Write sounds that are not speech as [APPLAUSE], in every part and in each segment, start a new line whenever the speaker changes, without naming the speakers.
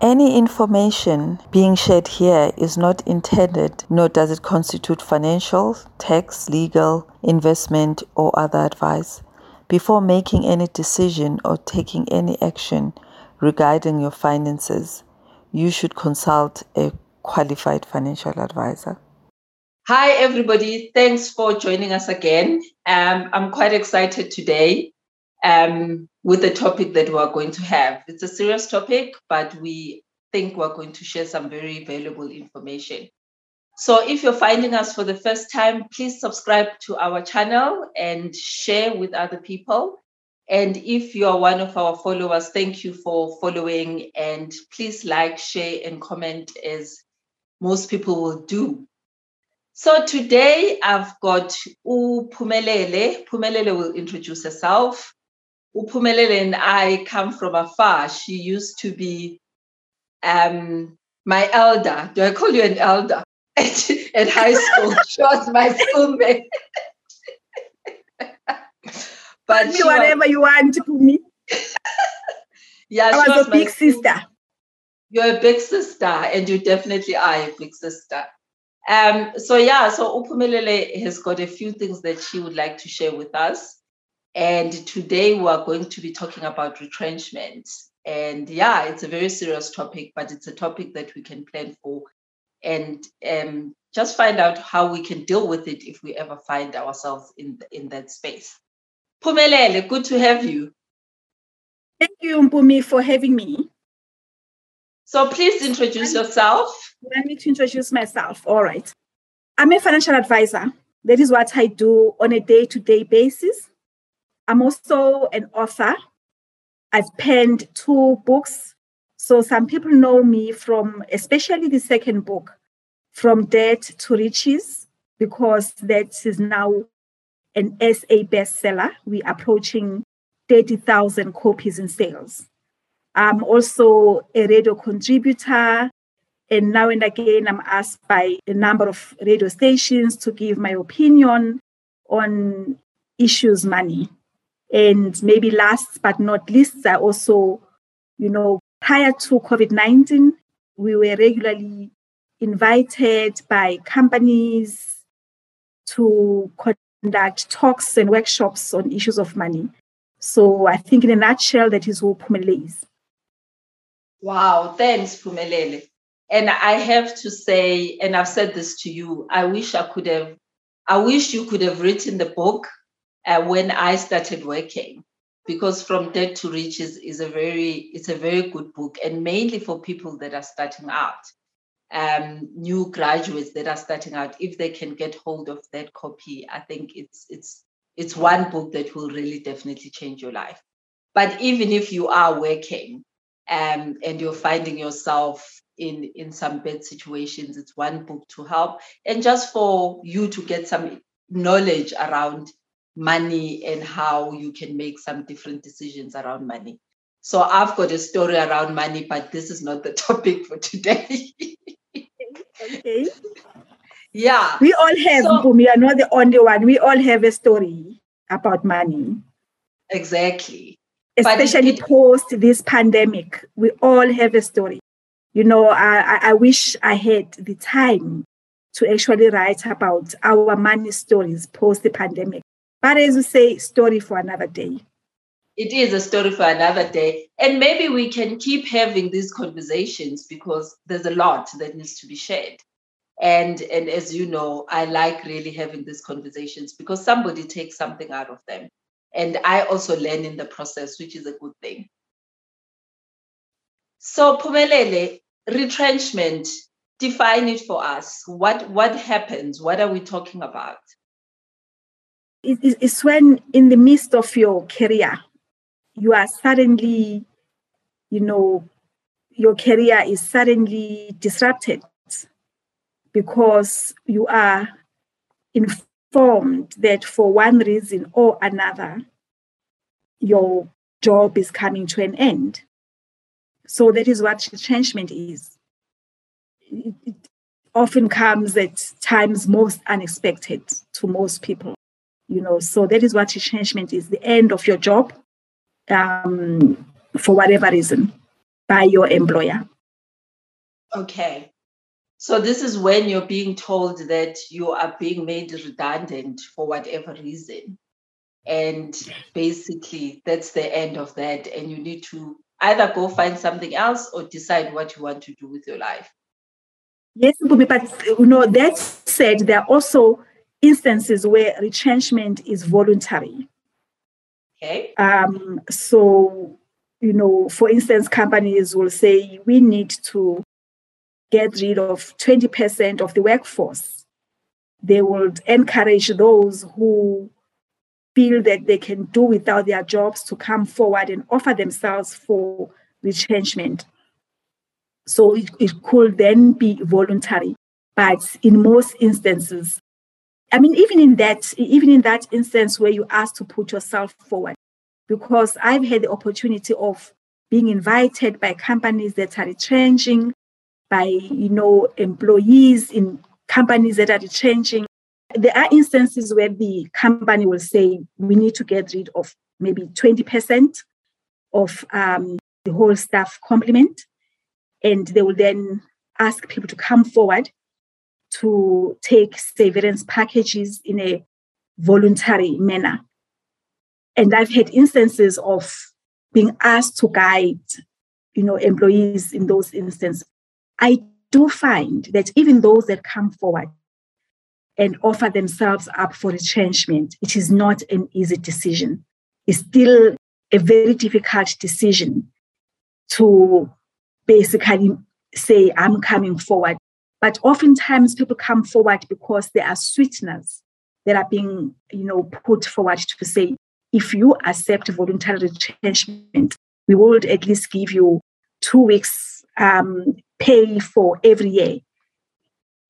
Any information being shared here is not intended, nor does it constitute financial, tax, legal, investment, or other advice. Before making any decision or taking any action regarding your finances, you should consult a qualified financial advisor.
Hi, everybody. Thanks for joining us again. Um, I'm quite excited today um, with the topic that we're going to have. It's a serious topic, but we think we're going to share some very valuable information. So if you're finding us for the first time, please subscribe to our channel and share with other people. And if you are one of our followers, thank you for following and please like, share, and comment as most people will do. So today I've got Upumelele. Phumelele will introduce herself. Upumelele and I come from afar. She used to be um, my elder. Do I call you an elder? [LAUGHS] At, at high school, [LAUGHS] she was my schoolmate. [LAUGHS]
but me whatever was, you want to me.
yeah,
I was, was a big sister.
You're a big sister, and you definitely are a big sister. Um, so yeah, so Upumelele has got a few things that she would like to share with us. And today we are going to be talking about retrenchment. And yeah, it's a very serious topic, but it's a topic that we can plan for and um, just find out how we can deal with it if we ever find ourselves in, in that space. Phumelele, good to have you.
Thank you, Mpumi, for having me.
So please introduce yourself.
Let me to introduce myself. All right. I'm a financial advisor. That is what I do on a day to day basis. I'm also an author. I've penned two books. So some people know me from, especially the second book, From Debt to Riches, because that is now an SA bestseller. We're approaching 30,000 copies in sales. I'm also a radio contributor, and now and again, I'm asked by a number of radio stations to give my opinion on issues money. And maybe last but not least, I also, you know, prior to COVID 19, we were regularly invited by companies to conduct talks and workshops on issues of money. So I think, in a nutshell, that is who Phumelele is.
Wow, thanks, Phumelele. And I have to say, and I've said this to you, I wish I could have, I wish you could have written the book uh, when I started working, because From Debt to Riches is a very, it's a very good book, and mainly for people that are starting out, um, new graduates that are starting out. If they can get hold of that copy, I think it's it's it's one book that will really definitely change your life. But even if you are working um, and you're finding yourself in in some bad situations, it's one book to help, and just for you to get some knowledge around money and how you can make some different decisions around money. So I've got a story around money, but this is not the [LAUGHS] topic for today.
okay.
Yeah.
We all have, so, we are not the only one. We all have a story about money.
Exactly.
Especially it, post this pandemic. We all have a story. You know, I, I wish I had the time to actually write about our money stories post the pandemic. But as you say, story for another day.
It is a story for another day. And maybe we can keep having these conversations because there's a lot that needs to be shared. And, and as you know, I like really having these conversations because somebody takes something out of them. And I also learn in the process, which is a good thing. So, Phumelele, retrenchment, define it for us. What, what happens? What are we talking about?
It's when in the midst of your career, you are suddenly, you know, your career is suddenly disrupted because you are informed that for one reason or another, your job is coming to an end. So that is what changement is. It often comes at times most unexpected to most people. You know, so that is what changement is the end of your job um, for whatever reason by your employer.
Okay. So this is when you're being told that you are being made redundant for whatever reason. And basically that's the end of that. And you need to either go find something else or decide what you want to do with your life.
Yes, but you know, that said, there are also instances where retrenchment is voluntary.
Okay.
Um, so, you know, for instance, companies will say we need to get rid of 20% of the workforce. They would encourage those who feel that they can do without their jobs to come forward and offer themselves for retrenchment. So it, it could then be voluntary. But in most instances, I mean, even in that, even in that instance where you ask to put yourself forward, because I've had the opportunity of being invited by companies that are retrenching, by you know employees in companies that are retrenching. There are instances where the company will say we need to get rid of maybe 20% of um, the whole staff complement, and they will then ask people to come forward to take severance packages in a voluntary manner. And I've had instances of being asked to guide, you know, employees in those instances. I do find that even those that come forward and offer themselves up for retrenchment, it is not an easy decision. It's still a very difficult decision to basically say, I'm coming forward but oftentimes people come forward because there are sweeteners that are being, you know, put forward to say, if you accept voluntary retrenchment, we would at least give you two weeks um, pay for every year.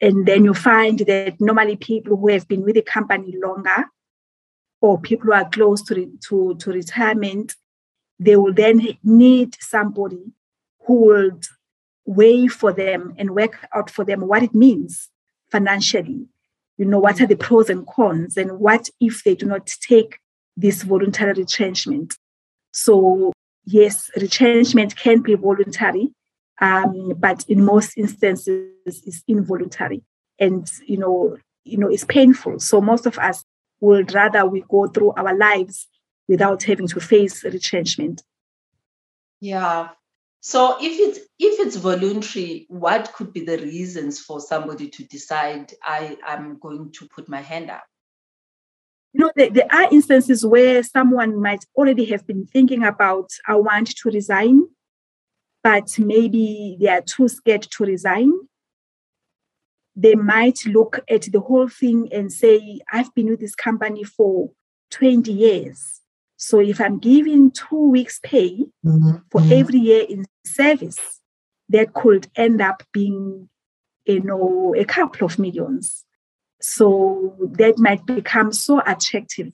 And then you find that normally people who have been with the company longer or people who are close to, to, to retirement, they will then need somebody who will weigh for them and work out for them what it means financially. You know, what are the pros and cons, and what if they do not take this voluntary retrenchment? So, yes, retrenchment can be voluntary, um, but in most instances, it's involuntary, and you know, you know, it's painful. So most of us would rather we go through our lives without having to face retrenchment.
Yeah, so if it's if it's voluntary, what could be the reasons for somebody to decide I am going to put my hand up?
You know, there, there are instances where someone might already have been thinking about I want to resign, but maybe they are too scared to resign. They might look at the whole thing and say, I've been with this company for 20 years so if I'm giving two weeks' pay mm-hmm. for mm-hmm. every year in service, that could end up being, you know, a couple of millions. So that might become so attractive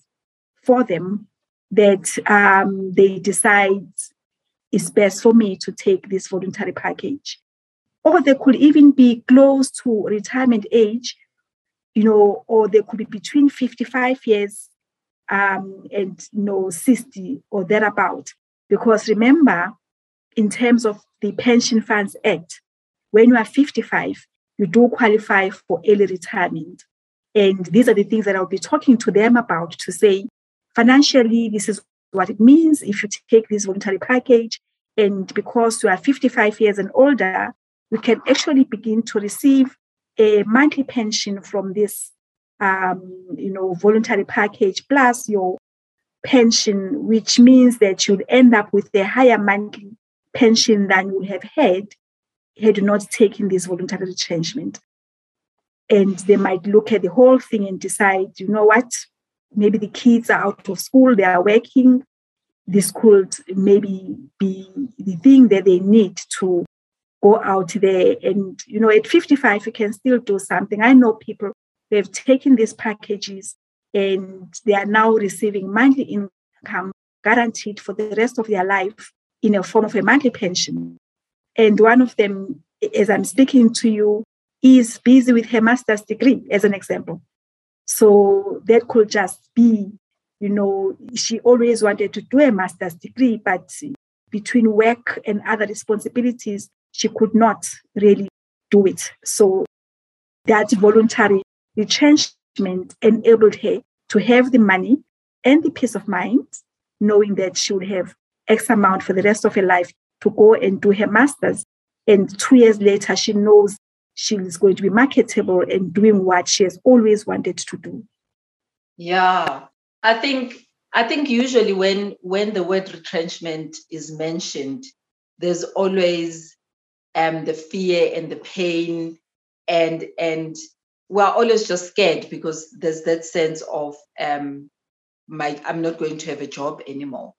for them that um, they decide it's best for me to take this voluntary package. Or they could even be close to retirement age, you know, or they could be between 55 years um, and you know 60 or thereabout. Because remember, in terms of the Pension Funds Act, when you are 55, you do qualify for early retirement. And these are the things that I'll be talking to them about to say, financially, this is what it means if you take this voluntary package. And because you are 55 years and older, you can actually begin to receive a monthly pension from this um, you know, voluntary package plus your pension, which means that you'll end up with a higher monthly pension than you would have had had not taken this voluntary retrenchment. And they might look at the whole thing and decide, you know what, maybe the kids are out of school, they are working. This could maybe be the thing that they need to go out there. And, you know, at 55, you can still do something. I know people, they've taken these packages and they are now receiving monthly income guaranteed for the rest of their life in a form of a monthly pension. And one of them, as I'm speaking to you, is busy with her master's degree, as an example. So that could just be, you know, she always wanted to do a master's degree, but between work and other responsibilities, she could not really do it. So that voluntary retrenchment enabled her to have the money and the peace of mind, knowing that she would have X amount for the rest of her life to go and do her master's. And two years later, she knows she is going to be marketable and doing what she has always wanted to do.
Yeah, I think I think usually when when the word retrenchment is mentioned, there's always um, the fear and the pain, and and we're always just scared because there's that sense of um, my I'm not going to have a job anymore.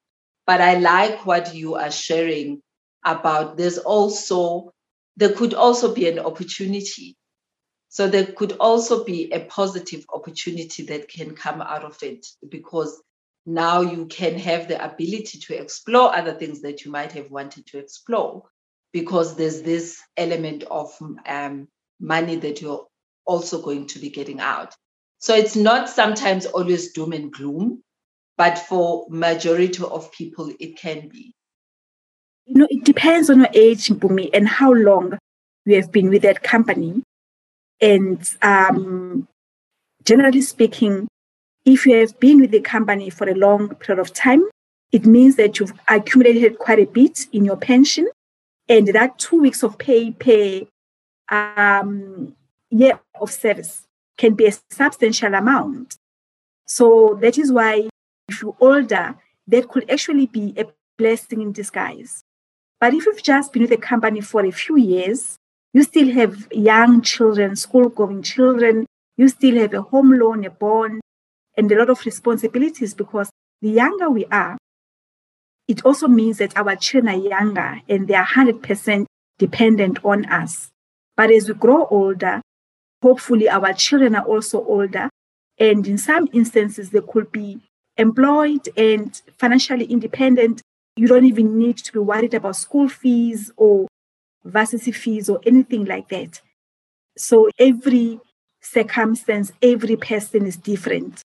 But I like what you are sharing about. There's also there could also be an opportunity. So there could also be a positive opportunity that can come out of it because now you can have the ability to explore other things that you might have wanted to explore because there's this element of um, money that you're also going to be getting out. So it's not sometimes always doom and gloom, but for majority of people, it can be
you know, it depends on your age, Mpumi, and how long you have been with that company. And um, generally speaking, if you have been with the company for a long period of time, it means that you've accumulated quite a bit in your pension. And that two weeks of pay pay um, year of service can be a substantial amount. So that is why if you're older, that could actually be a blessing in disguise. But if you've just been with the company for a few years, you still have young children, school going children, you still have a home loan, a bond, and a lot of responsibilities because the younger we are, it also means that our children are younger and they are 100% dependent on us. But as we grow older, hopefully our children are also older. And in some instances, they could be employed and financially independent you don't even need to be worried about school fees or varsity fees or anything like that. So every circumstance, every person is different.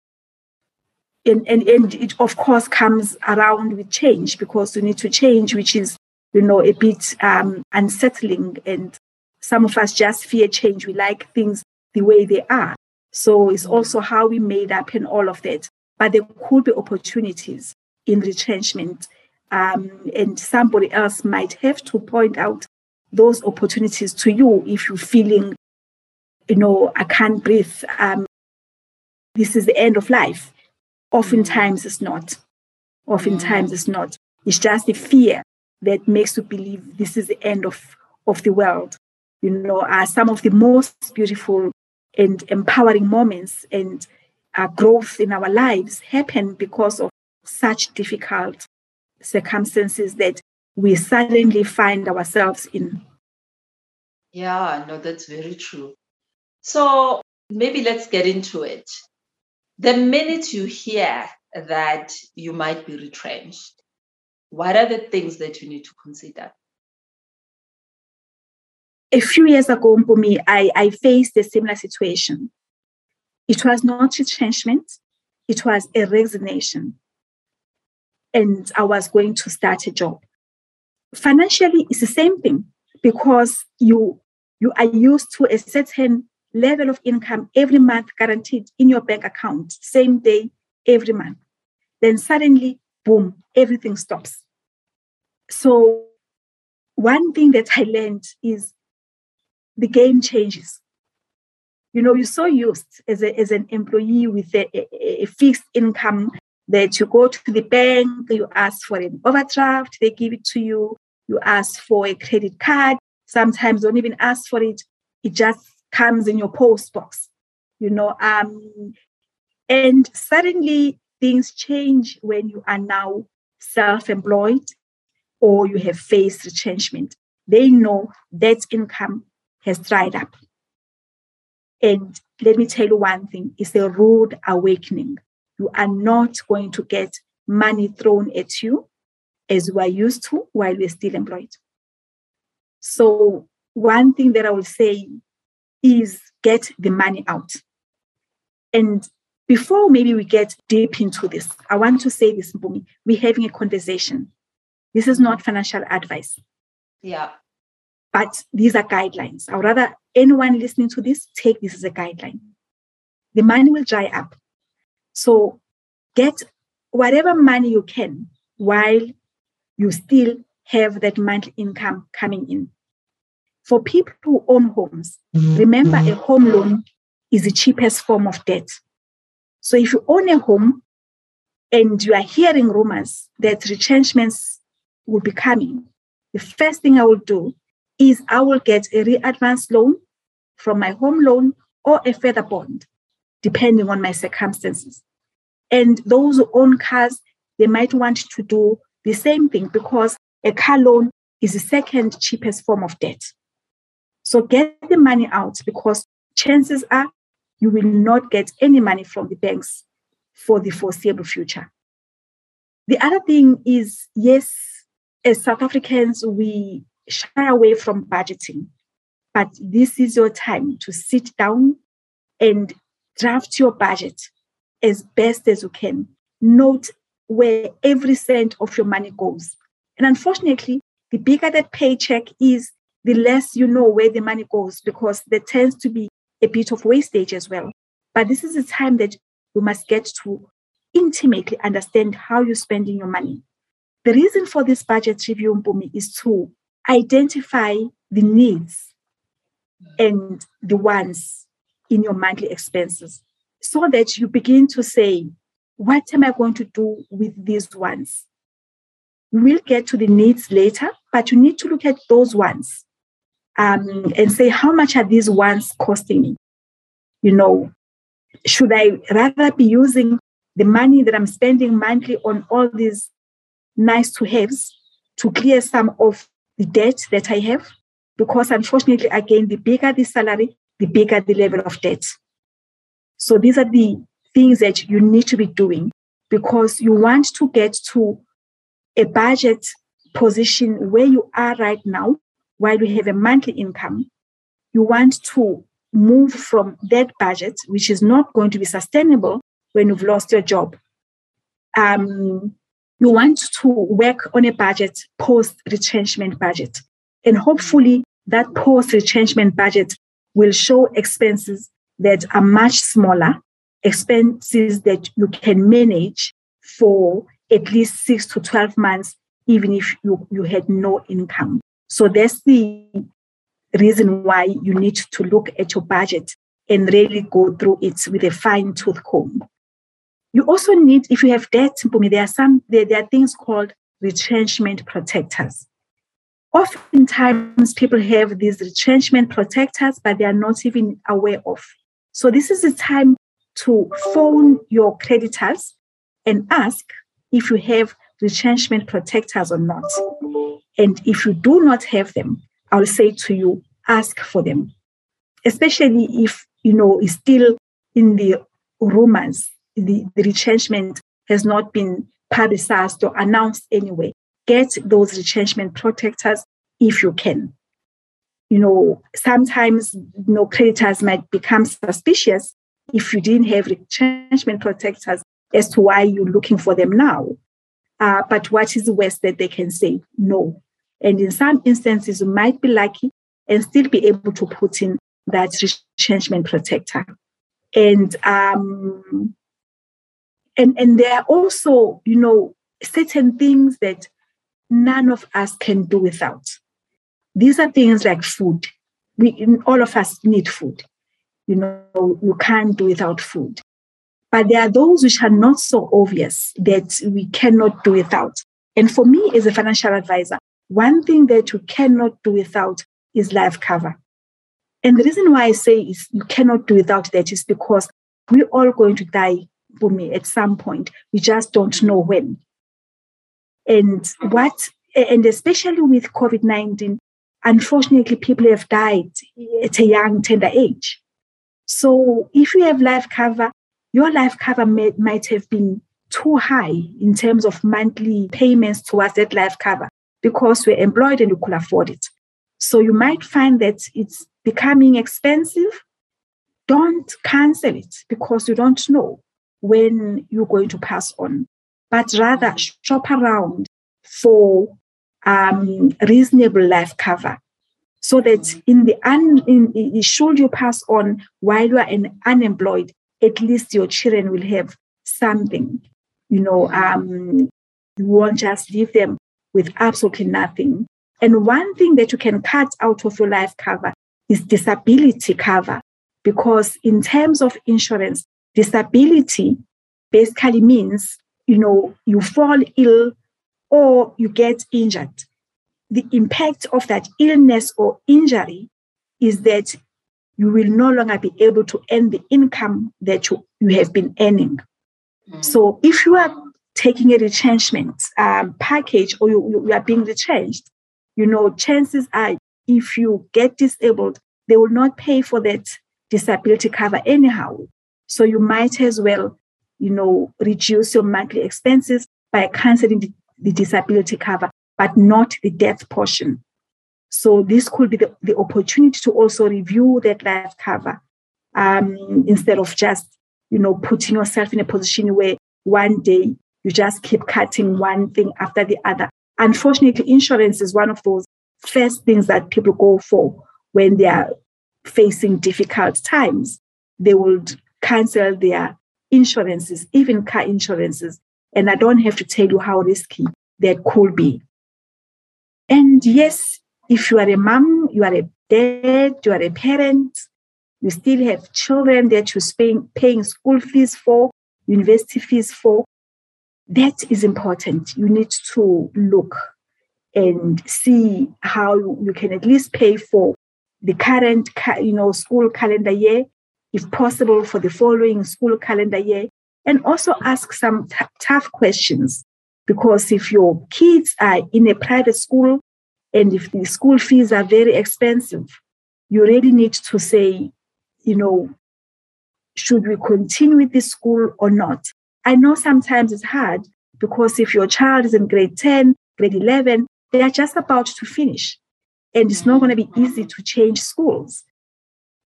And, and, and it of course comes around with change because you need to change, which is, you know, a bit um, unsettling. And some of us just fear change. We like things the way they are. So it's also how we made up and all of that. But there could be opportunities in retrenchment um, and somebody else might have to point out those opportunities to you if you're feeling, you know, I can't breathe. Um, this is the end of life. Oftentimes it's not. Oftentimes it's not. It's just the fear that makes you believe this is the end of, of the world. You know, are some of the most beautiful and empowering moments and uh, growth in our lives happen because of such difficult circumstances that we suddenly find ourselves in.
Yeah, no, that's very true. So maybe let's get into it. The minute you hear that you might be retrenched, what are the things that you need to consider?
A few years ago, for me, I, I faced a similar situation. It was not retrenchment, it was a resignation and I was going to start a job. Financially, it's the same thing because you you are used to a certain level of income every month guaranteed in your bank account, same day, every month. Then suddenly, boom, everything stops. So, one thing that I learned is the game changes. You know, you're so used as, a, as an employee with a, a, fixed income that you go to the bank, you ask for an overdraft, they give it to you. You ask for a credit card. Sometimes don't even ask for it. It just comes in your post box. You know, um, And suddenly things change when you are now self employed or you have faced retrenchment. They know that income has dried up. And let me tell you one thing it's a rude awakening. You are not going to get money thrown at you as we are used to while we're still employed. So, one thing that I will say is get the money out. And before maybe we get deep into this, I want to say this, Mpumi. We're having a conversation. This is not financial advice.
Yeah.
But these are guidelines. I would rather anyone listening to this take this as a guideline. The money will dry up. So get whatever money you can while you still have that monthly income coming in. For people who own homes, mm-hmm. remember mm-hmm. a home loan is the cheapest form of debt. So if you own a home and you are hearing rumors that retrenchments will be coming, the first thing I will do is I will get a re-advance loan from my home loan or a further bond, depending on my circumstances. And those who own cars, they might want to do the same thing because a car loan is the second cheapest form of debt. So get the money out because chances are you will not get any money from the banks for the foreseeable future. The other thing is, yes, as South Africans, we shy away from budgeting, but this is your time to sit down and draft your budget as best as you can. Note where every cent of your money goes. And unfortunately, the bigger that paycheck is, the less you know where the money goes because there tends to be a bit of wastage as well. But this is a time that you must get to intimately understand how you're spending your money. The reason for this budget review, Mpumi, is to identify the needs and the wants in your monthly expenses so that you begin to say, what am I going to do with these ones? We'll get to the needs later, but you need to look at those ones um, and say, how much are these ones costing me? You know, should I rather be using the money that I'm spending monthly on all these nice to haves to clear some of the debt that I have? Because unfortunately, again, the bigger the salary, the bigger the level of debt. So these are the things that you need to be doing because you want to get to a budget position where you are right now while you have a monthly income. You want to move from that budget, which is not going to be sustainable when you've lost your job. Um, you want to work on a budget post retrenchment budget. And hopefully, that post retrenchment budget will show expenses that are much smaller, expenses that you can manage for at least six to 12 months, even if you, you had no income. So that's the reason why you need to look at your budget and really go through it with a fine tooth comb. You also need, if you have debt, there are some there, there are things called retrenchment protectors. Oftentimes, people have these retrenchment protectors, but they are not even aware of. So, this is the time to phone your creditors and ask if you have retrenchment protectors or not. And if you do not have them, I'll say to you, ask for them, especially if you know is still in the rumors, the, the retrenchment has not been publicized or announced anyway. Get those retrenchment protectors if you can. You know, sometimes you know creditors might become suspicious if you didn't have retrenchment protectors as to why you're looking for them now. Uh, but what is the worst that they can say? No. And in some instances, you might be lucky and still be able to put in that retrenchment protector. And um, and and there are also, you know, certain things that none of us can do without. These are things like food. We all of us need food. You know, you can't do without food. But there are those which are not so obvious that we cannot do without. And for me, as a financial advisor, one thing that you cannot do without is life cover. And the reason why I say is you cannot do without that is because we're all going to die for me at some point. We just don't know when. And what, and especially with COVID 19, unfortunately, people have died at a young, tender age. So if you have life cover, your life cover may, might have been too high in terms of monthly payments towards that life cover because we're employed and we could afford it. So you might find that it's becoming expensive. Don't cancel it because you don't know when you're going to pass on, but rather shop around for um, reasonable life cover so that in the un, in, in, should you pass on while you are in, unemployed, at least your children will have something. You know, um, you won't just leave them with absolutely nothing. And one thing that you can cut out of your life cover is disability cover, because in terms of insurance, disability basically means, you know, you fall ill or you get injured. The impact of that illness or injury is that you will no longer be able to earn the income that you, you have been earning. Mm. So if you are taking a retrenchment um, package or you, you are being retrenched, you know, chances are if you get disabled, they will not pay for that disability cover anyhow. So you might as well, you know, reduce your monthly expenses by canceling the, the disability cover, but not the death portion. So this could be the, the opportunity to also review that life cover um, instead of just, you know, putting yourself in a position where one day you just keep cutting one thing after the other. Unfortunately, insurance is one of those first things that people go for when they are facing difficult times. They would cancel their insurances, even car insurances. And I don't have to tell you how risky that could be. And yes, if you are a mom, you are a dad, you are a parent, you still have children that you're paying, paying school fees for, university fees for, that is important. You need to look and see how you can at least pay for the current you know school calendar year if possible for the following school calendar year and also ask some t- tough questions because if your kids are in a private school and if the school fees are very expensive you really need to say you know should we continue with this school or not i know sometimes it's hard because if your child is in grade 10 grade 11 they are just about to finish. And it's not mm. going to be easy to change schools.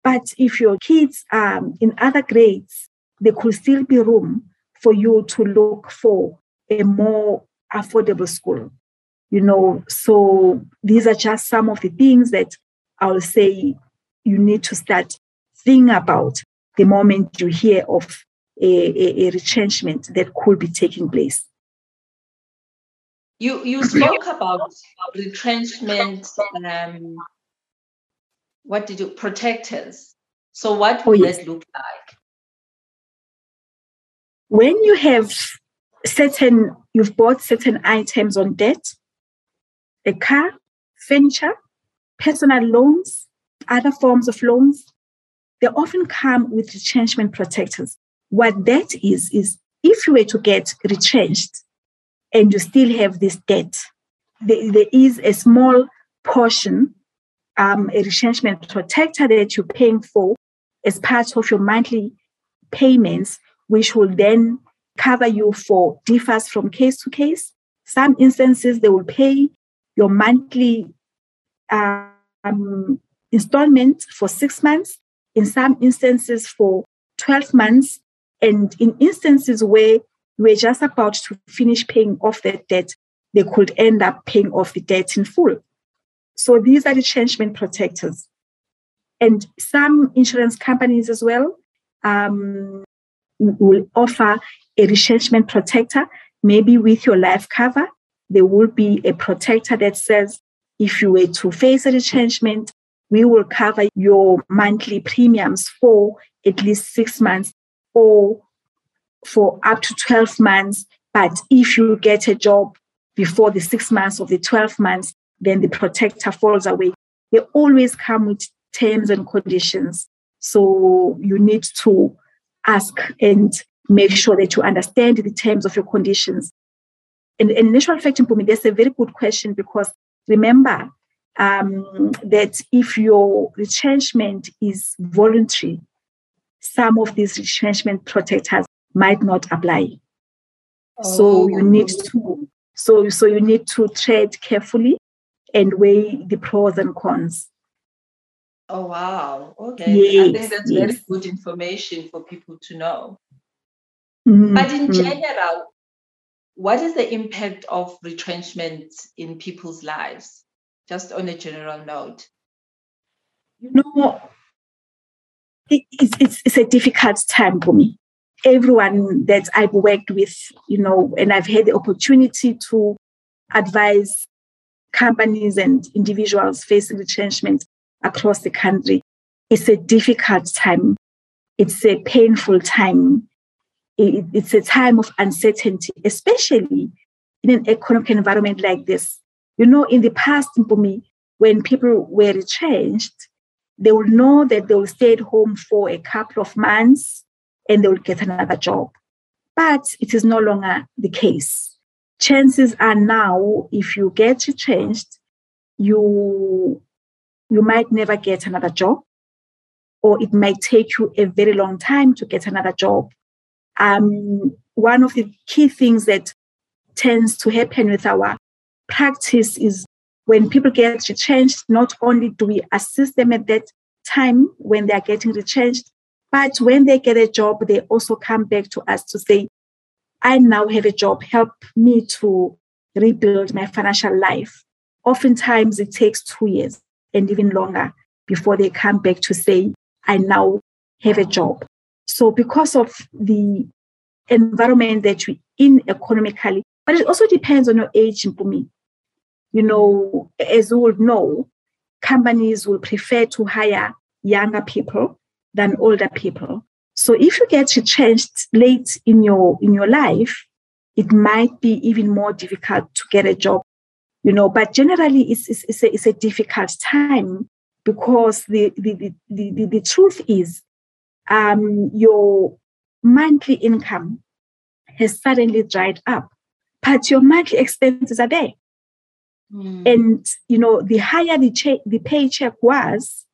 But if your kids are in other grades, there could still be room for you to look for a more affordable school. You know, so these are just some of the things that I will say you need to start thinking about the moment you hear of a, a, a retrenchment that could be taking place.
You you spoke about retrenchment. Um, what did you protectors? So what would oh, yes. that look like?
When you have certain, you've bought certain items on debt, a car, furniture, personal loans, other forms of loans, they often come with retrenchment protectors. What that is, is if you were to get retrenched, and you still have this debt. There, there is a small portion, um, a retrenchment protector that you're paying for as part of your monthly payments, which will then cover you for differs from case to case. Some instances they will pay your monthly um, installment for six months, in some instances for 12 months, and in instances where we're just about to finish paying off that debt, they could end up paying off the debt in full. So these are the retrenchment protectors. And some insurance companies as well um, will offer a retrenchment protector, maybe with your life cover. There will be a protector that says if you were to face a retrenchment, we will cover your monthly premiums for at least six months or for up to 12 months. But if you get a job before the six months of the 12 months, then the protector falls away. They always come with terms and conditions. So you need to ask and make sure that you understand the terms of your conditions. And, in actual fact, me, that's a very good question because remember um, that if your retrenchment is voluntary, some of these retrenchment protectors might not apply. Oh. So you need to so so you need to tread carefully and weigh the pros and cons.
Oh wow. Okay. Yes, I think that's yes. very good information for people to know. Mm-hmm. But in mm-hmm. general, what is the impact of retrenchment in people's lives? Just on a general note.
You know, it's, it's, it's a difficult time for me. Everyone that I've worked with, you know, and I've had the opportunity to advise companies and individuals facing retrenchment across the country, it's a difficult time. It's a painful time. It's a time of uncertainty, especially in an economic environment like this. You know, in the past, me, when people were retrenched, they will know that they will stay at home for a couple of months and they will get another job. But it is no longer the case. Chances are now, if you get retrenched, you you might never get another job, or it might take you a very long time to get another job. Um, one of the key things that tends to happen with our practice is when people get retrenched, not only do we assist them at that time when they are getting retrenched, but when they get a job, they also come back to us to say, I now have a job, help me to rebuild my financial life. Oftentimes, it takes two years and even longer before they come back to say, I now have a job. So, because of the environment that we're in economically, but it also depends on your age, me you know, as you would know, companies will prefer to hire younger people than older people. So if you get retrenched late in your in your life, it might be even more difficult to get a job, you know. But generally, it's it's, it's, a, it's a difficult time because the the, the, the, the truth is, um, your monthly income has suddenly dried up, but your monthly expenses are there. Mm. And you know, the higher the che- the paycheck was,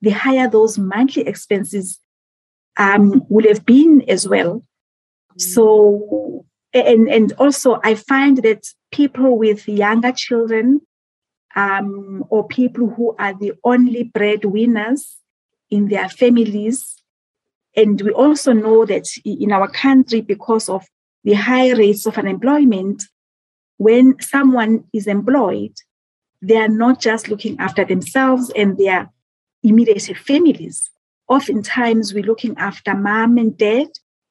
the higher those monthly expenses um, would have been as well. So, and and also, I find that people with younger children, um, or people who are the only breadwinners in their families, and we also know that in our country, because of the high rates of unemployment, when someone is employed, they are not just looking after themselves and their immediate families. Oftentimes, we're looking after mom and dad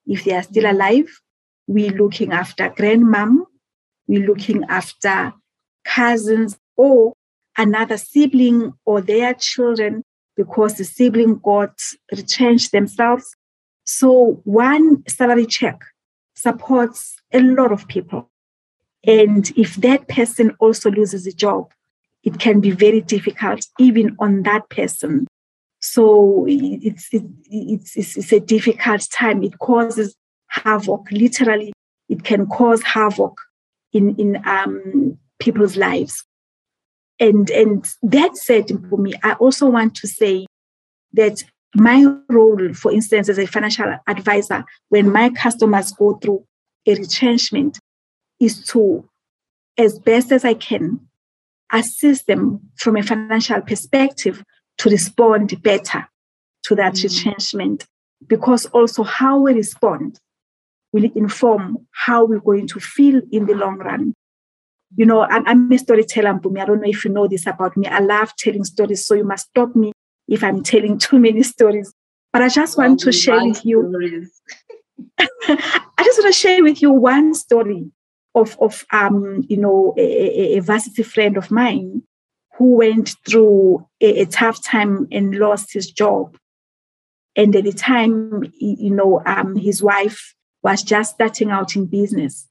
if they are still mm-hmm. alive. We're looking after grandmom. We're looking after cousins or another sibling or their children because the sibling got retrenched themselves. So, one salary check supports a lot of people. And if that person also loses a job, it can be very difficult even on that person. So it's, it, it's, it's, it's a difficult time. It causes havoc. Literally, it can cause havoc in, in um, people's lives. And, and that said, for me, I also want to say that my role, for instance, as a financial advisor, when my customers go through a retrenchment, is to, as best as I can, assist them from a financial perspective to respond better to that mm. retrenchment. Because also how we respond will inform how we're going to feel in the long run. You know, I'm, I'm a storyteller, Mpumi. I don't know if you know this about me. I love telling stories, so you must stop me if I'm telling too many stories. But I just want oh, to share with you. [LAUGHS] I just want to share with you one story of, of um, you know, a, a, a, varsity friend of mine who went through a, a, tough time and lost his job. And at the time, you know, um, his wife was just starting out in business.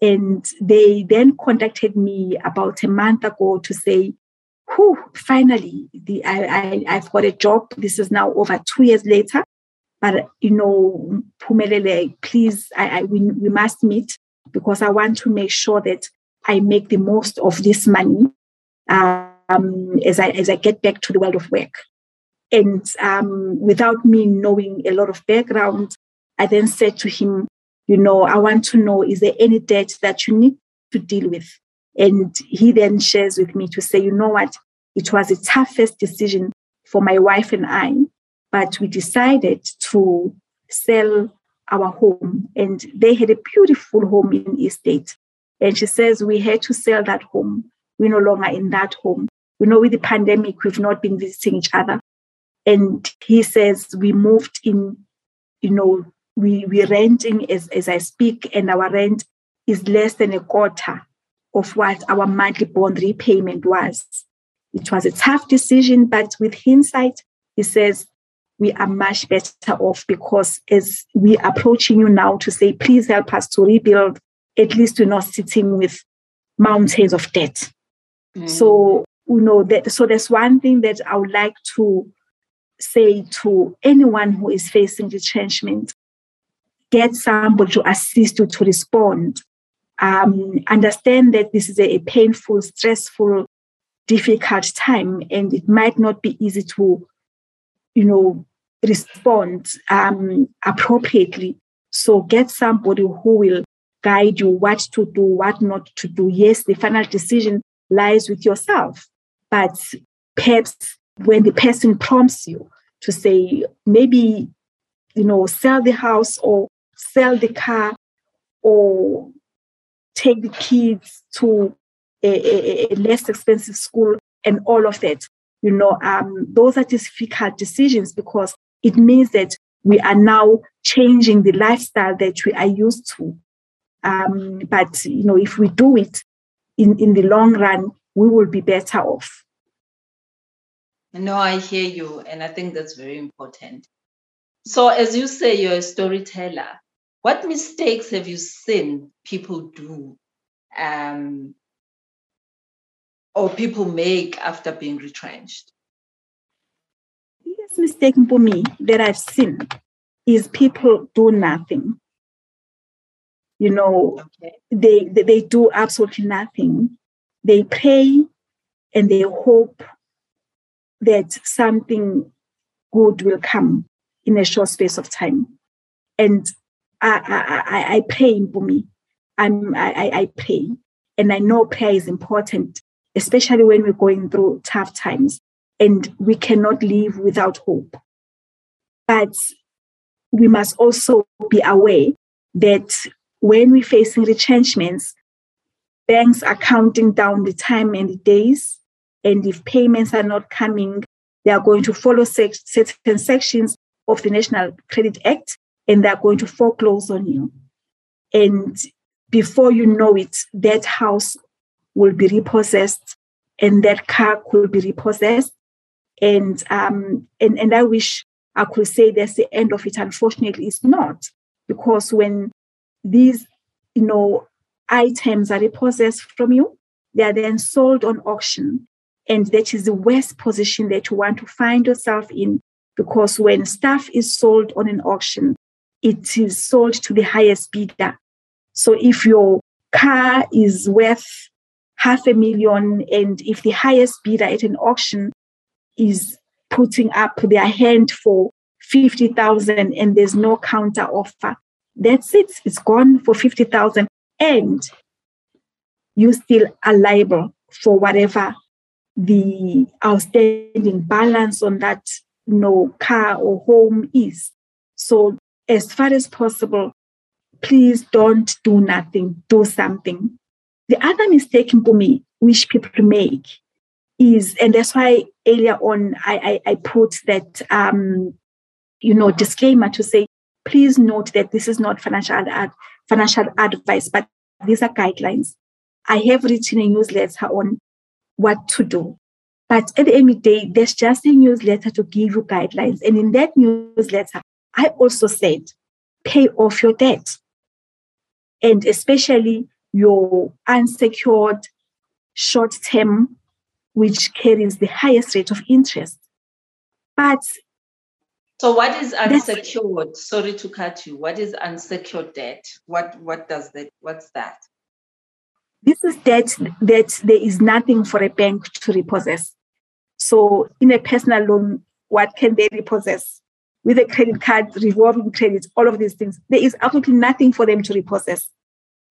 And they then contacted me about a month ago to say, Whew, finally, the, I, I, I've got a job. This is now over two years later, but you know, Phumelele, please, I, I we, we must meet because I want to make sure that I make the most of this money um, as I as I get back to the world of work. And um, without me knowing a lot of background, I then said to him, you know, I want to know is there any debt that you need to deal with? And he then shares with me to say, you know what, it was the toughest decision for my wife and I, but we decided to sell our home. And they had a beautiful home in Estate. And she says, we had to sell that home. We're no longer in that home. We know with the pandemic, we've not been visiting each other. And he says, we moved in, you know, we, we're renting as, as I speak, and our rent is less than a quarter of what our monthly bond repayment was. It was a tough decision, but with hindsight, he says, we are much better off because as we are approaching you now to say, please help us to rebuild, at least we're not sitting with mountains of debt. So, you know, that so there's one thing that I would like to say to anyone who is facing retrenchment, get somebody to assist you to respond. Um, understand that this is a, a painful, stressful, difficult time, and it might not be easy to you know, respond um, appropriately. So get somebody who will guide you what to do, what not to do. Yes, the final decision lies with yourself, but perhaps when the person prompts you to say, maybe, you know, sell the house or sell the car or take the kids to a, a, a less expensive school and all of that you know, um, those are difficult decisions because it means that we are now changing the lifestyle that we are used to. Um, but you know, if we do it in, in the long run, we will be better off.
No, I hear you, and I think that's very important. So, as you say, you're a storyteller. What mistakes have you seen people do um, or people make after being retrenched?
Biggest mistake for me that I've seen is people do nothing. You know, okay. they, they they do absolutely nothing. They pray and they hope that something good will come in a short space of time. And I I, I, I pray for me. I'm I, I pray. And I know prayer is important especially when we're going through tough times and we cannot live without hope. But we must also be aware that when we're facing retrenchments, banks are counting down the time and the days. And if payments are not coming, they are going to follow certain sections of the National Credit Act and they're going to foreclose on you. And before you know it, that house will be repossessed and that car could be repossessed. And, um, and, and I wish I could say that's the end of it. Unfortunately, it's not because when these, you know, items are repossessed from you, they are then sold on auction. And that is the worst position that you want to find yourself in because when stuff is sold on an auction, it is sold to the highest bidder. So if your car is worth half a million, and if the highest bidder at an auction is putting up their hand for 50,000 and there's no counter offer, that's it. It's gone for 50,000 and you still are liable for whatever the outstanding balance on that you know, car or home is. So as far as possible, please don't do nothing, do something. The other mistake me, which people make, is, and that's why earlier on I, I, I put that um, you know disclaimer to say, please note that this is not financial ad, financial advice, but these are guidelines. I have written a newsletter on what to do. But at the end of the day, there's just a newsletter to give you guidelines. And in that newsletter, I also said, pay off your debt. And especially your unsecured short term, which carries the highest rate of interest. But
So what is unsecured? That's, Sorry to cut you. What is unsecured debt? What what does that what's that?
This is debt that there is nothing for a bank to repossess. So in a personal loan, what can they repossess? With a credit card, revolving credit, all of these things, there is absolutely nothing for them to repossess.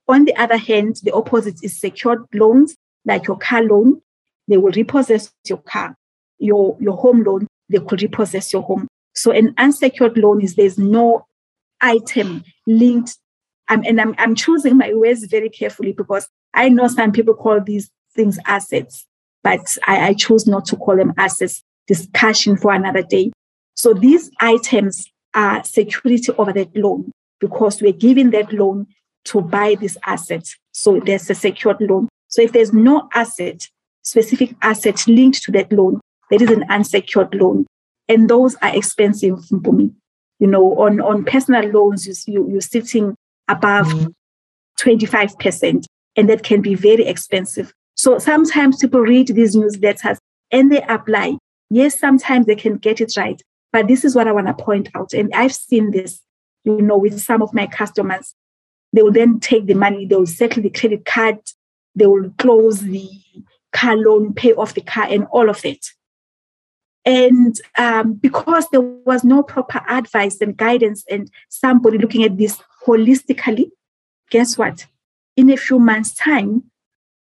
On the other hand, the opposite is secured loans, like your car loan. They will repossess your car. Your, your home loan, they could repossess your home. So an unsecured loan is there's no item linked. And I'm, I'm choosing my words very carefully because I know some people call these things assets, but I, I choose not to call them assets. Discussion for another day. So these items are security over that loan because we're giving that loan to buy this asset. So there's a secured loan. So if there's no asset, specific asset linked to that loan, there is an unsecured loan. And those are expensive for me. You know, on, on personal loans, you, you're sitting above mm-hmm. 25%, and that can be very expensive. So sometimes people read these newsletters and they apply. Yes, sometimes they can get it right. But this is what I want to point out. And I've seen this, you know, with some of my customers. They will then take the money, they will settle the credit card, they will close the car loan, pay off the car, and all of it. And um, because there was no proper advice and guidance, and somebody looking at this holistically, guess what? In a few months' time,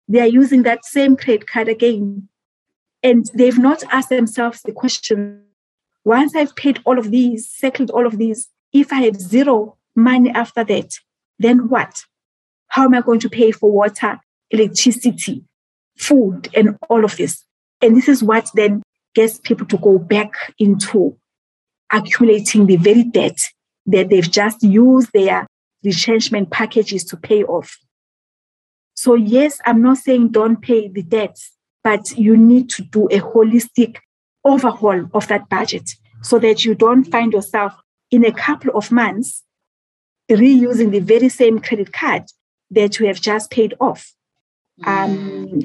they are using that same credit card again. And they've not asked themselves the question once I've paid all of these, settled all of these, if I have zero money after that, then what? How am I going to pay for water, electricity, food, and all of this? And this is what then gets people to go back into accumulating the very debt that they've just used their retrenchment packages to pay off. So, yes, I'm not saying don't pay the debts, but you need to do a holistic overhaul of that budget so that you don't find yourself in a couple of months reusing the very same credit card that you have just paid off. Um,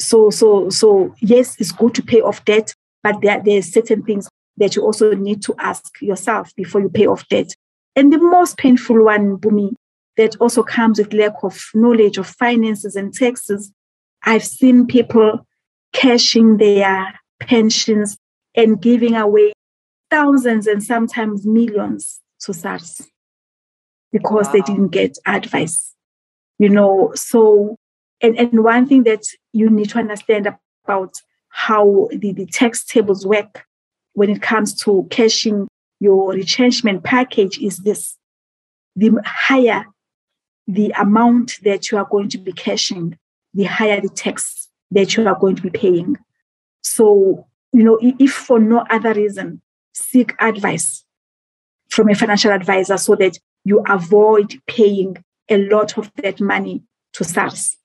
so, so, so yes, it's good to pay off debt, but there, there are certain things that you also need to ask yourself before you pay off debt. And the most painful one, Mpumi, that also comes with lack of knowledge of finances and taxes. I've seen people cashing their pensions and giving away thousands and sometimes millions to SARS because wow. they didn't get advice. You know, so and, and one thing that you need to understand about how the, the tax tables work when it comes to cashing your retrenchment package is this the higher the amount that you are going to be cashing, the higher the tax that you are going to be paying. So, you know, if for no other reason, seek advice from a financial advisor so that you avoid paying a lot of that money to SARS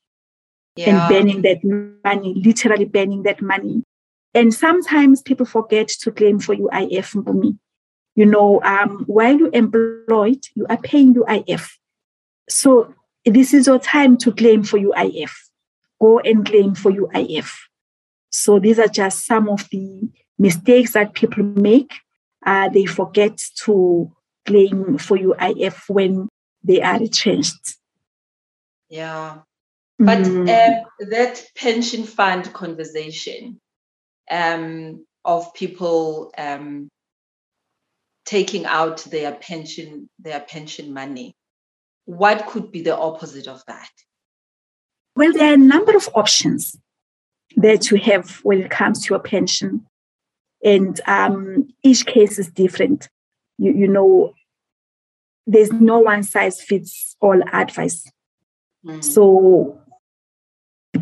yeah. and burning that money, literally burning that money. And sometimes people forget to claim for UIF me. You know, um, while you're employed, you are paying UIF. So this is your time to claim for UIF. Go and claim for UIF. So these are just some of the mistakes that people make. Uh, they forget to claim for UIF when they are retrenched.
Yeah. But mm. uh, that pension fund conversation um, of people um, taking out their pension, their pension money, what could be the opposite of that?
Well, there are a number of options that you have when it comes to your pension. And um, each case is different. You, you know, there's no one size fits all advice. Mm. So,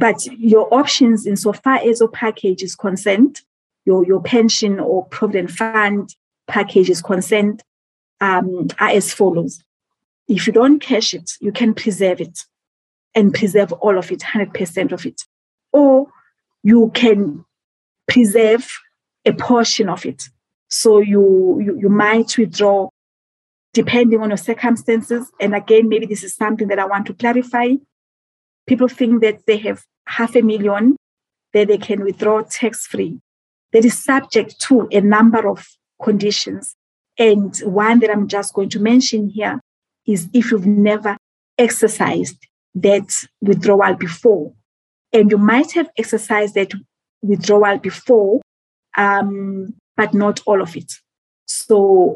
but your options insofar as your package is concerned, your, your pension or provident fund package is concerned, um, are as follows. If you don't cash it, you can preserve it and preserve all of it, 100% of it. Or you can preserve a portion of it. So you, you, you might withdraw depending on your circumstances. And again, maybe this is something that I want to clarify. People think that they have half a million that they can withdraw tax free. That is subject to a number of conditions. And one that I'm just going to mention here is if you've never exercised that withdrawal before, and you might have exercised that withdrawal before, um, but not all of it. So,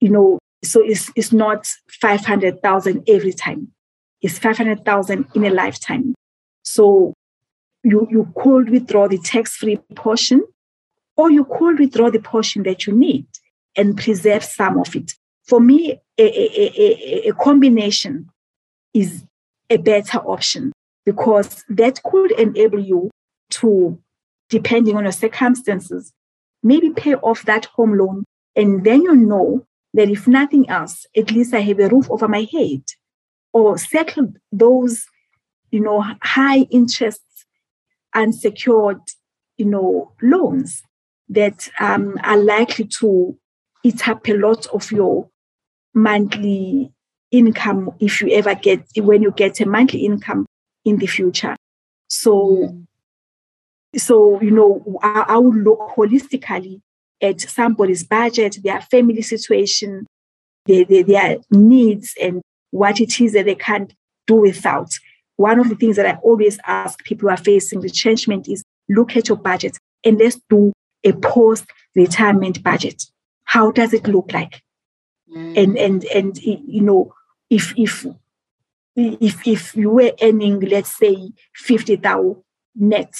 you know, so it's, it's not 500,000 every time. It's 500,000 in a lifetime. So you, you could withdraw the tax-free portion or you could withdraw the portion that you need and preserve some of it. For me, a, a, a, a combination is a better option because that could enable you to, depending on your circumstances, maybe pay off that home loan. And then you know that if nothing else, at least I have a roof over my head or settle those, you know, high interest unsecured, you know, loans that um, are likely to eat up a lot of your monthly income if you ever get when you get a monthly income in the future. So, so you know, I, I would look holistically at somebody's budget, their family situation, their, their, their needs, and what it is that they can't do without. One of the things that I always ask people who are facing retrenchment is look at your budget and let's do a post retirement budget. How does it look like? Mm. And and and you know, if if if if you were earning, let's say, fifty thousand net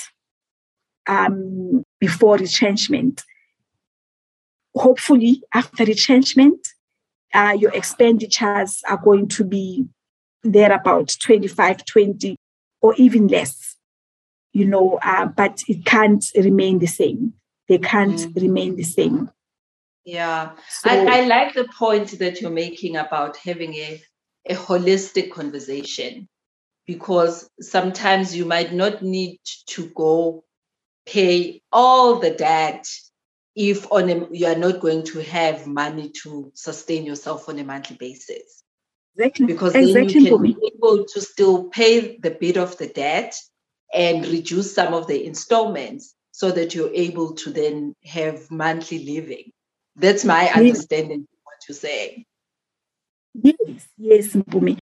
um, before retrenchment, hopefully after retrenchment, uh, your expenditures are going to be there about 25, 20, or even less, you know, uh, but it can't remain the same. They can't mm. remain the same.
Yeah, so, I, I like the point that you're making about having a, a holistic conversation because sometimes you might not need to go pay all the debt if on a, you are not going to have money to sustain yourself on a monthly basis.
Exactly.
Because then you can be able to still pay the bit of the debt and reduce some of the installments so that you're able to then have monthly living. That's my understanding of what you're saying.
Yes, yes, Mpumi.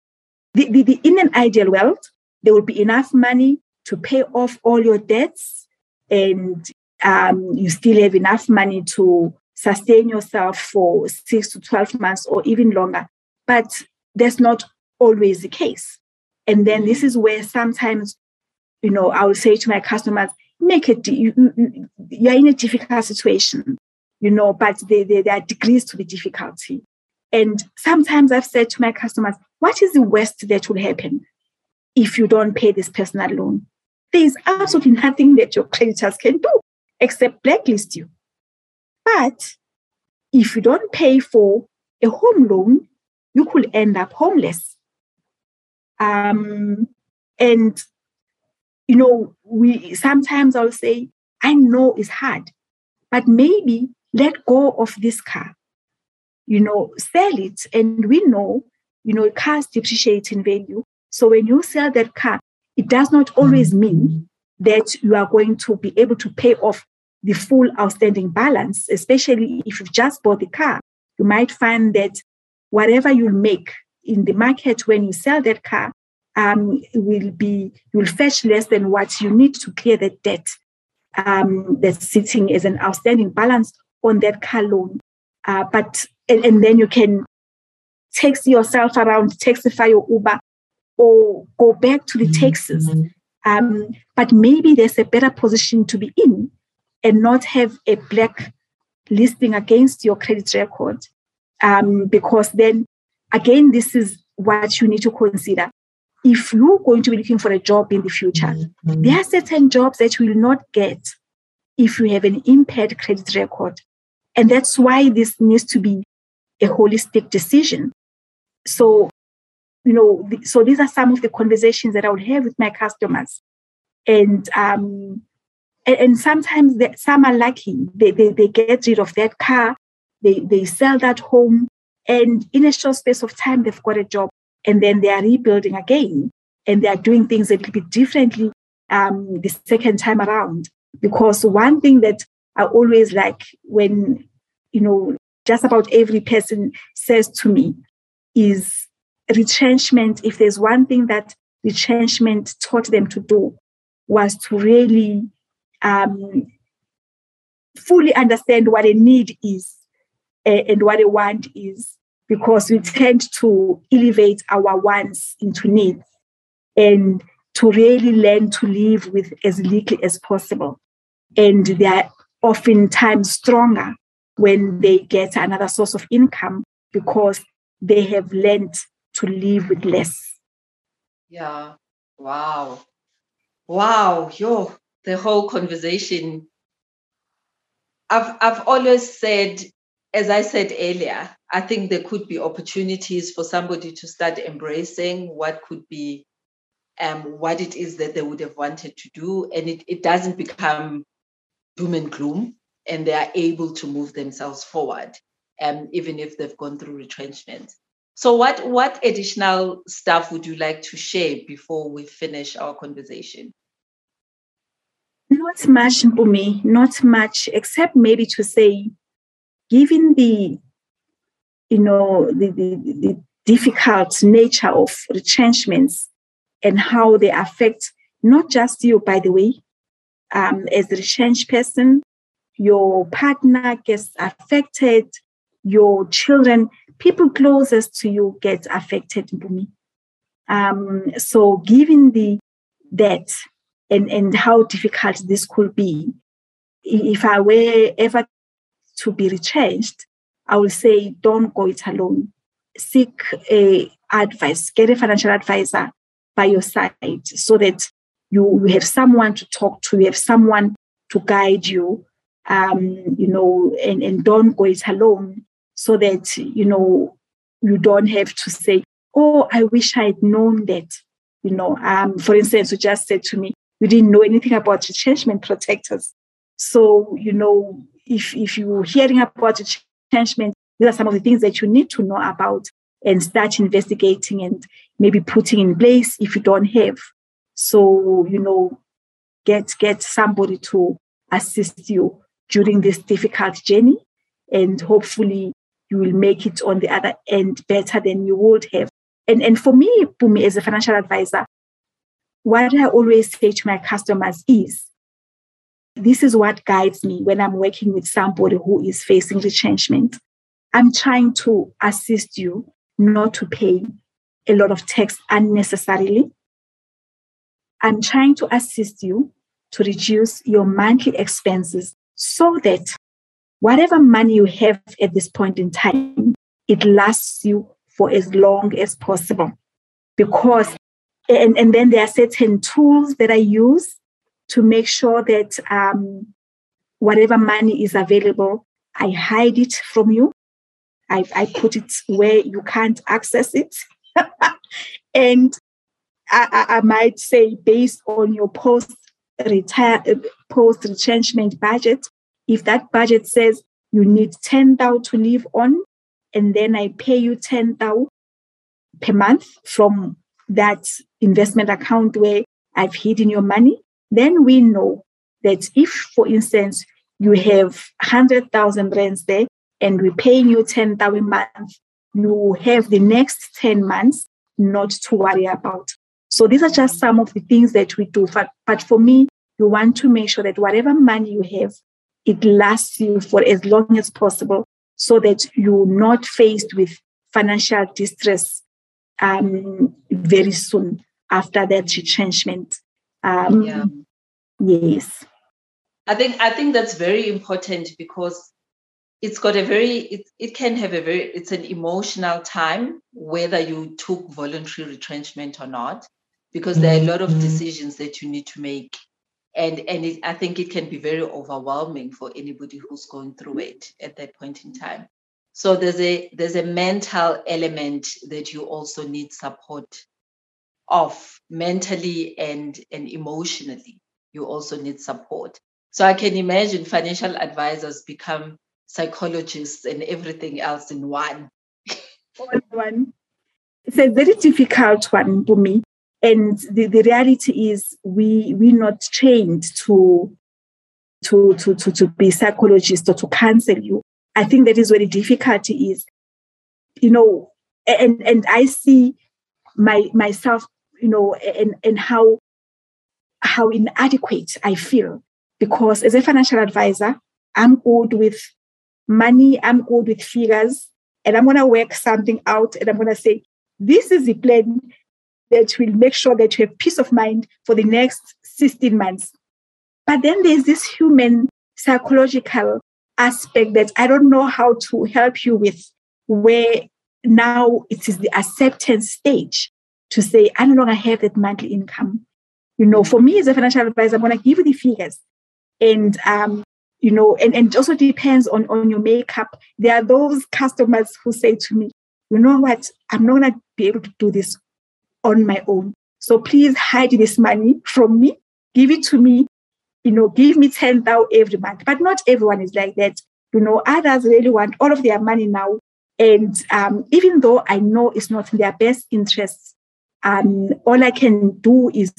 The, the, the, in an ideal world, there will be enough money to pay off all your debts and um, you still have enough money to sustain yourself for six to 12 months or even longer. But that's not always the case. And then this mm. is where sometimes, you know, I will say to my customers, make it, you, you, are in a difficult situation, you know, but there, there, there are degrees to the difficulty. And sometimes I've said to my customers, what is the worst that will happen if you don't pay this personal loan? There is absolutely nothing that your creditors can do except blacklist you. But if you don't pay for a home loan, you could end up homeless. Um, and you know, we sometimes I'll say, I know it's hard, but maybe let go of this car. You know, sell it, and we know, you know, cars depreciate in value. So when you sell that car, it does not always mean that you are going to be able to pay off the full outstanding balance, especially if you've just bought the car. You might find that whatever you'll make in the market when you sell that car um, will be you'll fetch less than what you need to clear the debt um, that's sitting as an outstanding balance on that car loan. Uh, but and, and, then you can taxi yourself around, taxify your Uber, or go back to the taxes. Mm-hmm. Um, but maybe there's a better position to be in and not have a black listing against your credit record. Um, because then, again, this is what you need to consider. If you're going to be looking for a job in the future, mm-hmm. there are certain jobs that you will not get if you have an impaired credit record. And that's why this needs to be a holistic decision. So, you know, so these are some of the conversations that I would have with my customers. And um, and, and sometimes they, some are lucky. They, they, they get rid of that car, they, they sell that home, and in a short space of time, they've got a job. And then they are rebuilding again. And they are doing things a little bit differently um, the second time around. Because one thing that I always like when, you know, just about every person says to me is retrenchment. If there's one thing that retrenchment taught them to do, was to really um, fully understand what a need is Eh, and what a want is, because we tend to elevate our wants into needs and to really learn to live with as little as possible. And they are oftentimes stronger when they get another source of income because they have learned to live with less.
Yeah. Wow. Wow. Yo, the whole conversation. I've I've always said, as I said earlier, I think there could be opportunities for somebody to start embracing what could be um, what it is that they would have wanted to do. And it, it doesn't become doom and gloom, and they are able to move themselves forward, um, even if they've gone through retrenchment. So, what, what additional stuff would you like to share before we finish our conversation?
Not much, Mpumi, not much, except maybe to say, given the, you know, the, the, the difficult nature of retrenchments and how they affect not just you, by the way, um, as a retrenched person, your partner gets affected, your children, people closest to you get affected, Mpumi. Um, so given the that and, and how difficult this could be, if I were ever to be retrenched, I will say don't go it alone. Seek a advice, get a financial advisor by your side so that you, you have someone to talk to, you have someone to guide you, um, you know, and, and don't go it alone so that, you know, you don't have to say, oh, I wish I had known that. You know, um, for instance, you just said to me, you didn't know anything about retrenchment protectors. So, you know, if, if you're hearing about retrenchment, these are some of the things that you need to know about and start investigating and maybe putting in place if you don't have. So, you know, get get somebody to assist you during this difficult journey and hopefully you will make it on the other end better than you would have. And, and for me, Mpumi, as a financial advisor, what I always say to my customers is this is what guides me when I'm working with somebody who is facing retrenchment. I'm trying to assist you not to pay a lot of tax unnecessarily. I'm trying to assist you to reduce your monthly expenses so that whatever money you have at this point in time, it lasts you for as long as possible. Because, and, and then there are certain tools that I use to make sure that um, whatever money is available, I hide it from you. I, I put it where you can't access it. [LAUGHS] and I, I, might say, based on your post retire post retrenchment budget, if that budget says you need 10,000 to live on, and then I pay you 10,000 per month from that investment account where I've hidden your money, then we know that if, for instance, you have 100,000 rands there and we're paying you 10,000 a month, you have the next 10 months not to worry about. So these are just some of the things that we do. But, but for me, you want to make sure that whatever money you have, it lasts you for as long as possible so that you're not faced with financial distress um, very soon after that retrenchment. Um, yeah. Yes.
I think I think that's very important because it's got a very it, it can have a very it's an emotional time whether you took voluntary retrenchment or not because there are a lot of mm-hmm. decisions that you need to make and and it, i think it can be very overwhelming for anybody who's going through it at that point in time so there's a there's a mental element that you also need support of mentally and and emotionally you also need support so i can imagine financial advisors become psychologists and everything else in one.
one. It's a very difficult one for me. And the, the reality is we we're not trained to, to, to, to, to be psychologists or to counsel you. I think that is where the difficulty is. You know, and and I see my myself, you know, and and how how inadequate I feel because as a financial advisor, I'm good with money, I'm good with figures, and I'm gonna work something out, and I'm gonna say, this is the plan that will make sure that you have peace of mind for the next 16 months. But then there's this human psychological aspect that I don't know how to help you with, where now it is the acceptance stage to say, I no longer have that monthly income. You know, for me as a financial advisor, I'm going to give you the figures. And, um, you know, and, and also depends on, on your makeup. There are those customers who say to me, you know what, I'm not going to be able to do this on my own. So please hide this money from me, give it to me, you know, give me 10,000 every month. But not everyone is like that. You know, others really want all of their money now. And um, even though I know it's not in their best interests, um, all I can do is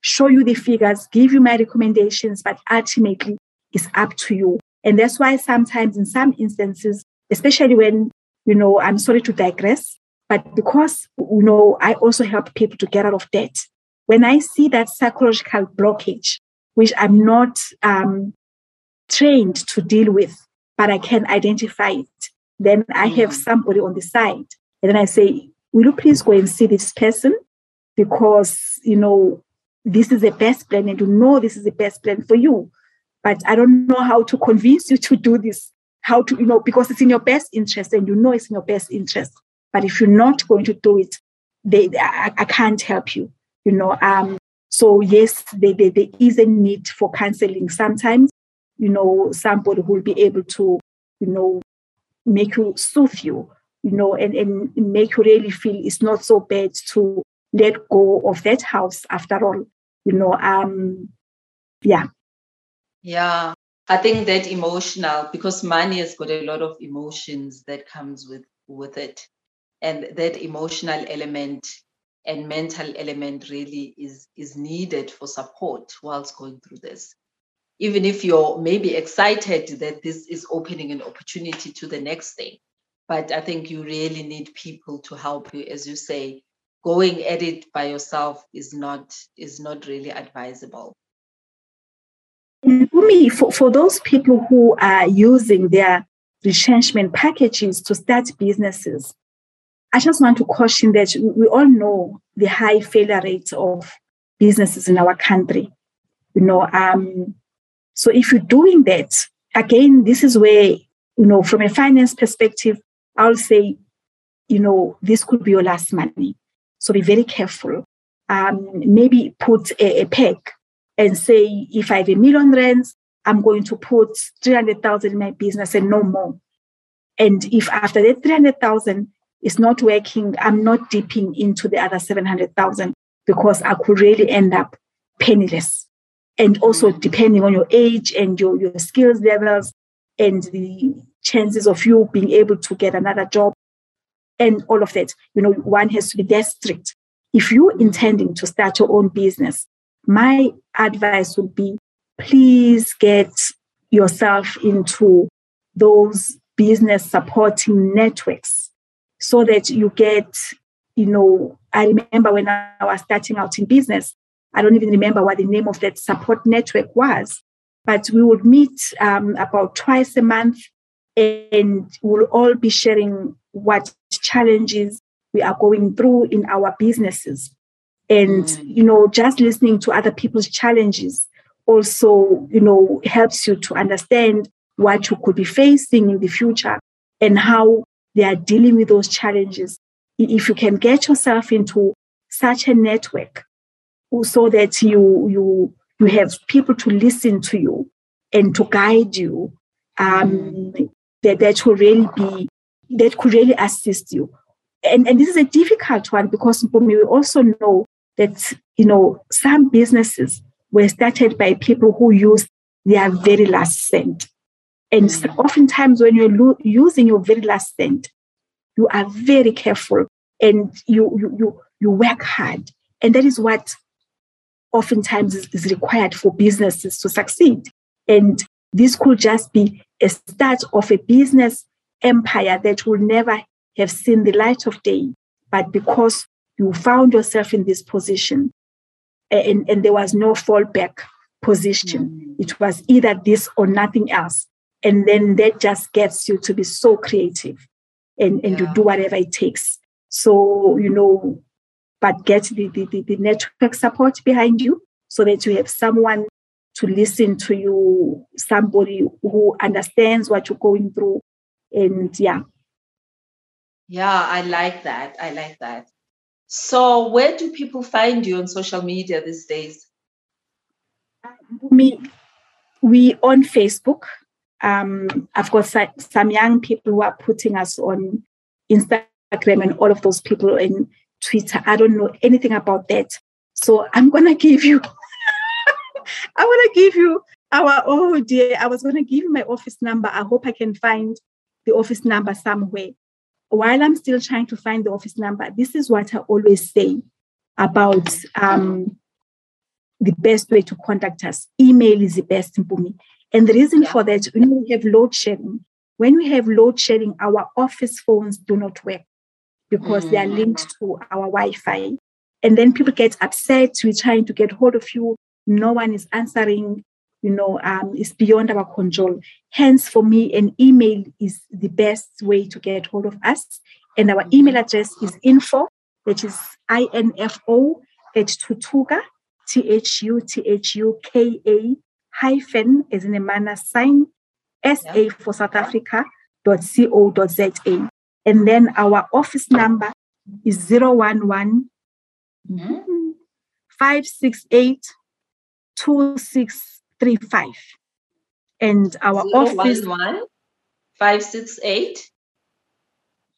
show you the figures, give you my recommendations, but ultimately it's up to you. And that's why sometimes in some instances, especially when, you know, I'm sorry to digress, but because, you know, I also help people to get out of debt. When I see that psychological blockage, which I'm not um, trained to deal with, but I can identify it. Then I have mm. somebody on the side. And then I say, Will you please go and see this person? Because, you know, this is the best plan and you know this is the best plan for you. But I don't know how to convince you to do this. How to, you know, because it's in your best interest and you know it's in your best interest. But if you're not going to do it, they, I, I can't help you. You know, um, so yes, there, there, there is a need for counseling. Sometimes, you know, somebody who will be able to, you know, make you soothe you, you know, and, and make you really feel it's not so bad to let go of that house after all. You know, um, yeah.
Yeah. I think that emotional because money has got a lot of emotions that comes with with it. And that emotional element and mental element really is is needed for support whilst going through this even if you're maybe excited that this is opening an opportunity to the next thing but i think you really need people to help you as you say going at it by yourself is not is not really advisable
for me for, for those people who are using their retrenchment packages to start businesses I just want to caution that we all know the high failure rates of businesses in our country. You know, um, so if you're doing that, again, this is where, you know, from a finance perspective, I'll say, you know, this could be your last money. So be very careful. Um, maybe put a, a peg and say, if I have a million rands, I'm going to put 300,000 in my business and no more. And if after that 300,000, it's not working, I'm not dipping into the other 700,000 because I could really end up penniless. And also, mm. depending on your age and your, your skills levels and the chances of you being able to get another job and all of that, you know, one has to be that strict. If you're intending to start your own business, my advice would be please get yourself into those business supporting networks so that you get, you know, I remember when I was starting out in business, I don't even remember what the name of that support network was, but we would meet um, about twice a month and we'll all be sharing what challenges we are going through in our businesses. And, mm. you know, just listening to other people's challenges also, you know, helps you to understand what you could be facing in the future and how they are dealing with those challenges. If you can get yourself into such a network so that you you you have people to listen to you and to guide you, um, that that will really be that could really assist you. And and this is a difficult one because for me we also know that you know some businesses were started by people who use their very last cent. And mm. oftentimes, when you're lo- using your very last cent, you are very careful and you, you, you, you work hard. And that is what oftentimes is, is required for businesses to succeed. And this could just be a start of a business empire that will never have seen the light of day. But because you found yourself in this position and, and there was no fallback position, it was either this or nothing else. And then that just gets you to be so creative and, and yeah. you do whatever it takes. So, you know, but get the, the, the network support behind you so that you have someone to listen to you, somebody who understands what you're going through. And yeah.
Yeah, I like that. I like that. So, where do people find you on social media these days?
Me, we on Facebook. Um, I've got some young people who are putting us on Instagram and all of those people in Twitter. I don't know anything about that. So I'm gonna [LAUGHS] give you I want to give you our, oh dear, I was going to give you my office number. I hope I can find the office number somewhere. While I'm still trying to find the office number, this is what I always say about um, the best way to contact us. Email is the best, Mpumi. And the reason yeah. for that, when we have load shedding, when we have load shedding, our office phones do not work because mm. they are mm. linked to our Wi Fi. And then people get upset. We're trying to get hold of you no one is answering you know um, is beyond our control hence for me an email is the best way to get hold of us and our email address is info which is info at thuthuka t-h-u-t-h-u-k-a hyphen as in a manner sign sa yeah. for south africa dot co dot za and then our office number is 011 mm-hmm. 568 2635. And our Zero office.
One, one, five, six, eight.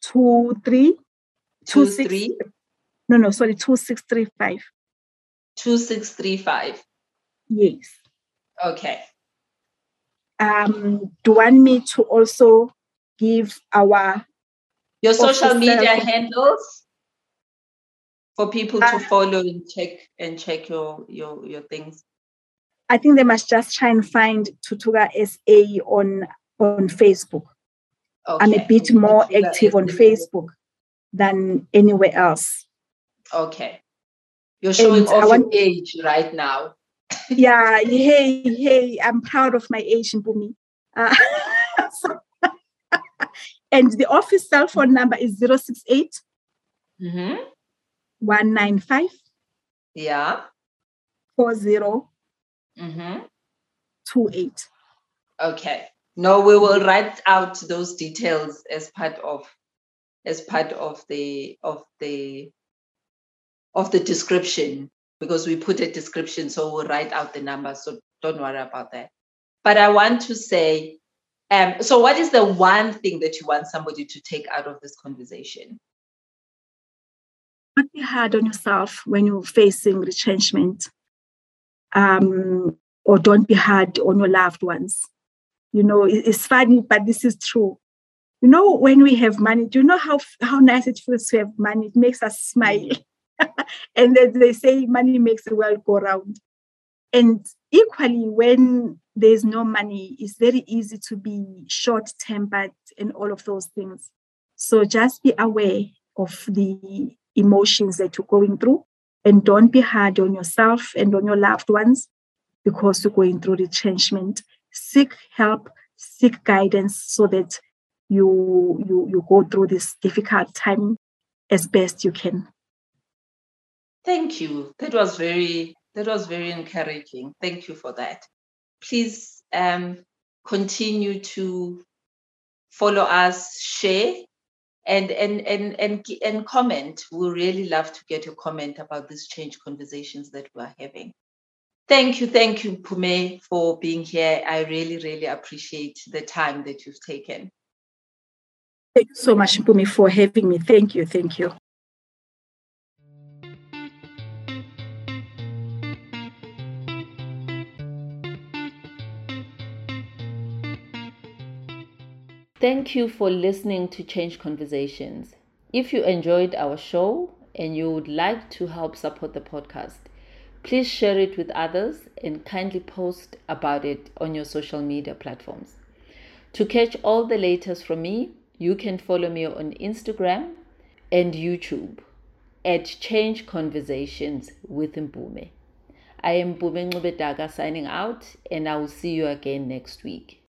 Two, three. Two, two six, three. No, no, sorry, 2635.
2635.
Yes.
Okay.
Um, do you want me to also give our
your social media handles for people to uh, follow and check and check your your your things?
I think they must just try and find Thuthuka SA on on Facebook. Okay. I'm a bit more Thuthuka active SA. on Facebook than anywhere else.
Okay. You're showing and off want, your age right now. [LAUGHS]
yeah, hey, hey, I'm proud of my age in Mpumi. Uh, [LAUGHS] so, [LAUGHS] and the office cell phone number is 068 mm-hmm. 195
yeah
40 Mm-hmm. Two eight.
Okay. No, we will write out those details as part of as part of the of the of the description because we put a description, so we'll write out the numbers. So don't worry about that. But I want to say, um, so what is the one thing that you want somebody to take out of this conversation?
Work hard on yourself when you're facing retrenchment um, or don't be hard on your loved ones. You know, it's funny, but this is true. You know, when we have money, do you know how how nice it feels to have money? It makes us smile. [LAUGHS] and then they say money makes the world go round. And equally, when there's no money, it's very easy to be short tempered and all of those things. So just be aware of the emotions that you're going through and don't be hard on yourself and on your loved ones because you're going through retrenchment. Seek help, seek guidance so that you you you go through this difficult time as best you can.
Thank you. That was very that was very encouraging. Thank you for that. Please um, continue to follow us, share, and and and and and comment. We really love to get your comment about these change conversations that we're having. Thank you, thank you, Pume, for being here. I really, really appreciate the time that you've taken.
Thank you so much, Mpume, for having me. Thank you, thank you.
Thank you for listening to Change Conversations. If you enjoyed our show and you would like to help support the podcast, please share it with others and kindly post about it on your social media platforms.
To catch all the latest from me, you can follow me on Instagram and YouTube at Change Conversations with Mpume. I am Mpume Ngubedaka signing out, and I will see you again next week.